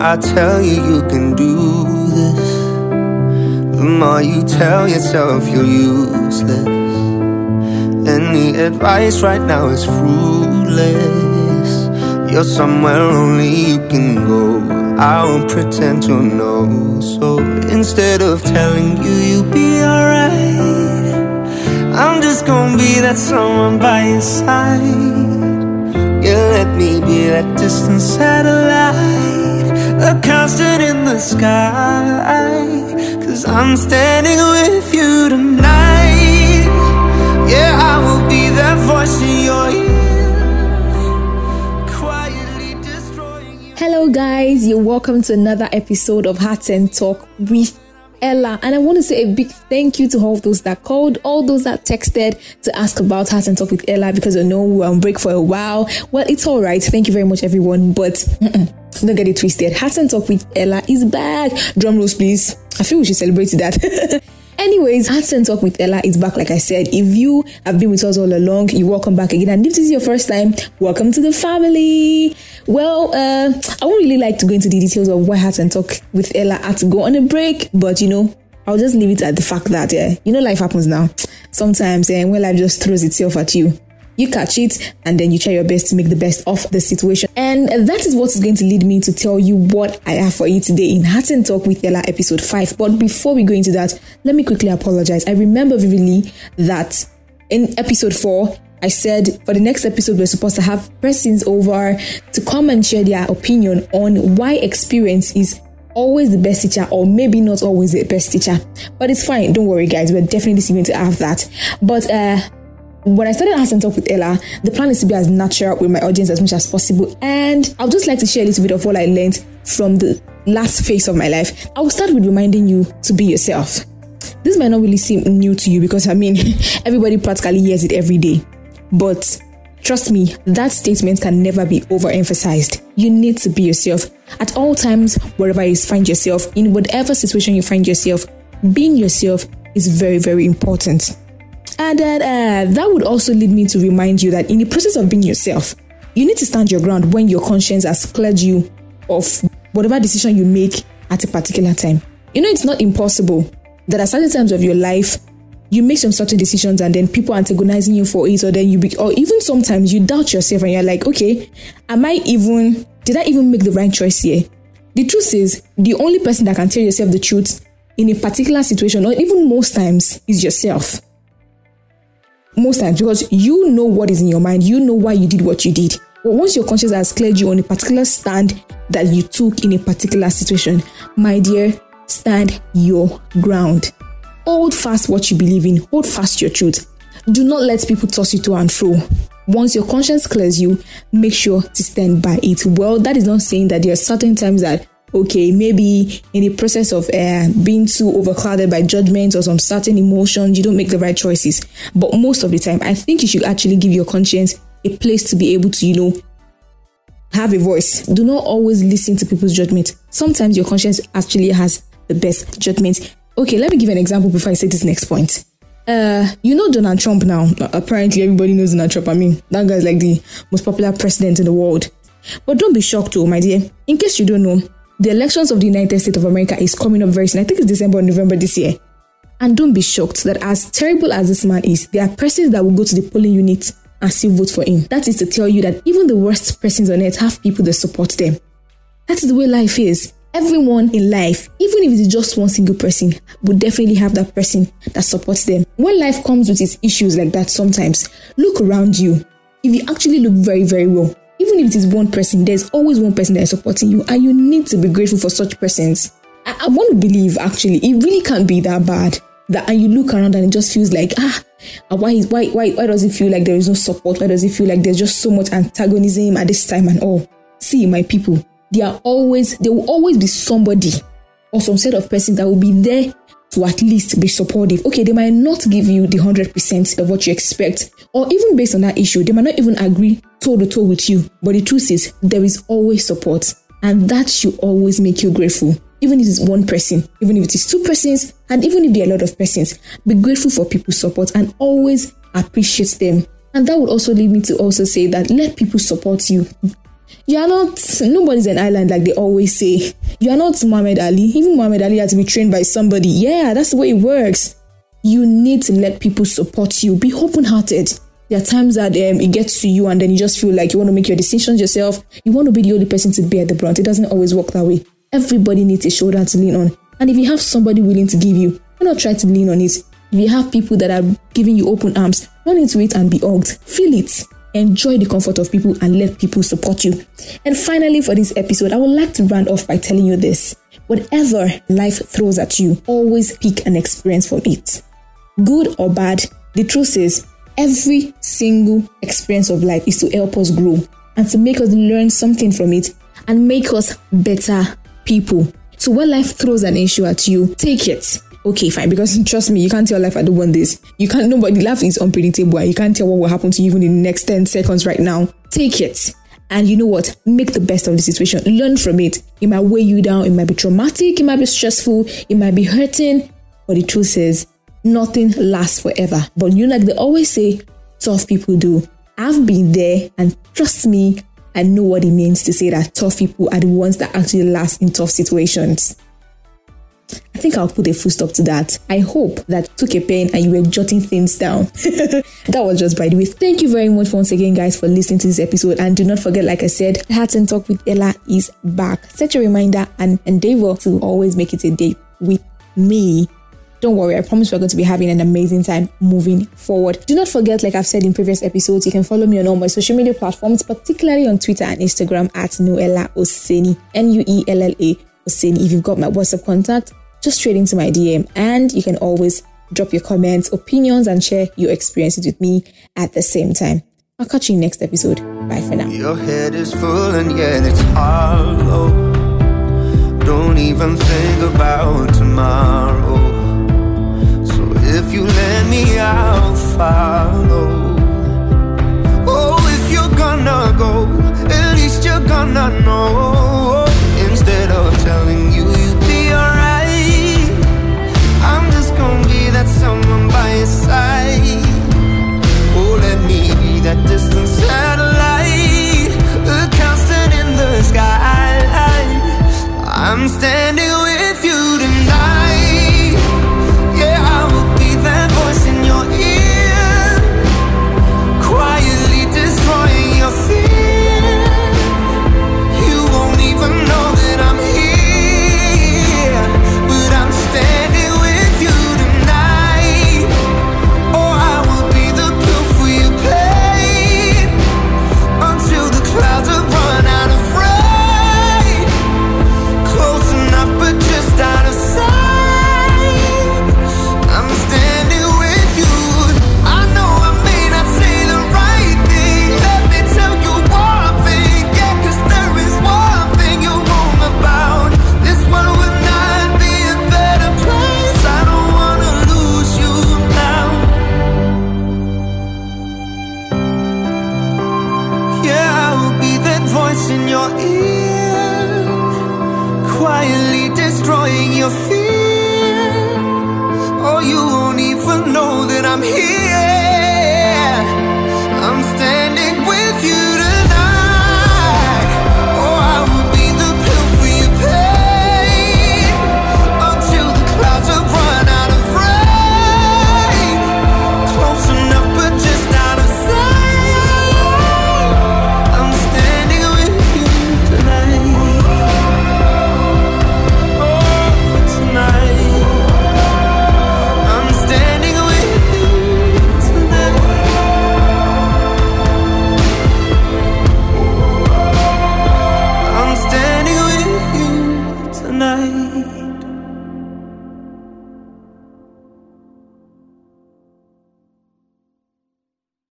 I tell you you can do this, the more you tell yourself you're useless. Any advice right now is fruitless. You're somewhere only you can go. I won't pretend to know. So instead of telling you you'll be alright, I'm just gonna be that someone by your side. Yeah, let me be that distant satellite, a constant in the sky. Cause I'm standing with you tonight. Yeah, I will be that voice in your ear, quietly destroying you. Hello, guys. You're welcome to another episode of Hearts and Talk with Ella. And I want to say a big thank you to all those that called, all those that texted to ask about Hearts and Talk with Ella because I know we were on break for a while. Well, it's all right. Thank you very much, everyone. But don't get it twisted. Hearts and Talk with Ella is back. Drum rolls, please. I feel we should celebrate that. Anyways, and Talk with Ella is back, like I said. If you have been with us all along, you're welcome back again. And if this is your first time, welcome to the family. Well, uh, I won't really like to go into the details of why and Talk with Ella had to go on a break, but you know, I'll just leave it at the fact that, yeah, you know, life happens now. Sometimes, eh, when life just throws itself at you, you catch it and then you try your best to make the best of the situation. And that is what is going to lead me to tell you what I have for you today in Heart and Talk with Ella episode 5. But before we go into that, let me quickly apologize. I remember vividly that in episode 4, I said for the next episode, we're supposed to have persons over to come and share their opinion on why experience is always the best teacher or maybe not always the best teacher. But it's fine. Don't worry, guys. We're definitely going to have that. But, uh, when I started Heart and Talk with Ella, the plan is to be as natural with my audience as much as possible. And I would just like to share a little bit of what I learned from the last phase of my life. I will start with reminding you to be yourself. This might not really seem new to you because I mean, everybody practically hears it every day. But trust me, that statement can never be overemphasized. You need to be yourself at all times, wherever you find yourself, in whatever situation you find yourself. Being yourself is very, very important. And then, uh, that would also lead me to remind you that in the process of being yourself, you need to stand your ground when your conscience has cleared you of whatever decision you make at a particular time. You know, it's not impossible that at certain times of your life, you make some certain decisions and then people antagonizing you for it, or then you be, or even sometimes you doubt yourself and you're like, okay, am I even, did I even make the right choice here? The truth is, the only person that can tell yourself the truth in a particular situation, or even most times, is yourself most times because you know what is in your mind, you know why you did what you did. But once your conscience has cleared you on a particular stand that you took in a particular situation, my dear, stand your ground. Hold fast what you believe in, hold fast your truth. Do not let people toss you to and fro. Once your conscience clears you, make sure to stand by it. Well, that is not saying that there are certain times that okay, maybe in the process of uh, being too overclouded by judgment or some certain emotions, you don't make the right choices. But most of the time, I think you should actually give your conscience a place to be able to, you know, have a voice. Do not always listen to people's judgment. Sometimes your conscience actually has the best judgment. Okay, let me give an example before I say this next point. Uh, you know Donald Trump now. Apparently, everybody knows Donald Trump. I mean, that guy's like the most popular president in the world. But don't be shocked, too, my dear. In case you don't know, the elections of the United States of America is coming up very soon. I think it's December or November this year. And don't be shocked that as terrible as this man is, there are persons that will go to the polling unit and still vote for him. That is to tell you that even the worst persons on earth have people that support them. That is the way life is. Everyone in life, even if it is just one single person, would definitely have that person that supports them. When life comes with its issues like that, sometimes look around you. If you actually look very, very well, even if it is one person, there's always one person that is supporting you, and you need to be grateful for such persons. I, I want to believe actually it really can't be that bad. That and you look around and it just feels like ah, why is why why why does it feel like there is no support? Why does it feel like there's just so much antagonism at this time and all? See, my people, there are always there will always be somebody or some set of persons that will be there to at least be supportive. Okay, they might not give you the 100% of what you expect, or even based on that issue, they might not even agree toe to toe with you. But the truth is, there is always support, and that should always make you grateful. Even if it's one person, even if it is two persons, and even if there are a lot of persons, be grateful for people's support and always appreciate them. And that would also lead me to also say that let people support you. You are not, nobody's an island like they always say. You are not Muhammad Ali. Even Muhammad Ali had to be trained by somebody. Yeah, that's the way it works. You need to let people support you. Be open hearted. There are times that um, it gets to you and then you just feel like you want to make your decisions yourself. You want to be the only person to bear the brunt. It doesn't always work that way. Everybody needs a shoulder to lean on. And if you have somebody willing to give you, why not try to lean on it? If you have people that are giving you open arms, run into it and be hugged. Feel it. Enjoy the comfort of people and let people support you. And finally, for this episode, I would like to round off by telling you this. Whatever life throws at you, always pick an experience from it. Good or bad, the truth is, every single experience of life is to help us grow and to make us learn something from it and make us better people. So when life throws an issue at you, take it. Okay, fine. Because trust me, you can't tell life I don't want this. You can't. Nobody. Life is unpredictable. You can't tell what will happen to you even in the next ten seconds right now. Take it. And you know what? Make the best of the situation. Learn from it. It might weigh you down. It might be traumatic. It might be stressful. It might be hurting. But the truth is, nothing lasts forever. But you know, like they always say, tough people do. I've been there, and trust me, I know what it means to say that tough people are the ones that actually last in tough situations. I think I'll put a full stop to that. I hope that took a pen and you were jotting things down. that was just by the way. Thank you very much once again, guys, for listening to this episode. And do not forget, like I said, Heart and Talk with Ella is back. Set a reminder and endeavor to always make it a day with me don't worry, I promise we're going to be having an amazing time moving forward. Do not forget, like I've said in previous episodes, you can follow me on all my social media platforms, particularly on Twitter and Instagram at Nuella Oseni, N U E L L A Oseni. If you've got my WhatsApp contact, just straight into my DM, and you can always drop your comments, opinions, and share your experiences with me at the same time. I'll catch you next episode. Bye for now. Your head is full and yet it's hollow. Don't even think about tomorrow. If you let me, I'll follow. Oh, if you're gonna go, at least you're gonna know. Instead of telling you you'd be alright,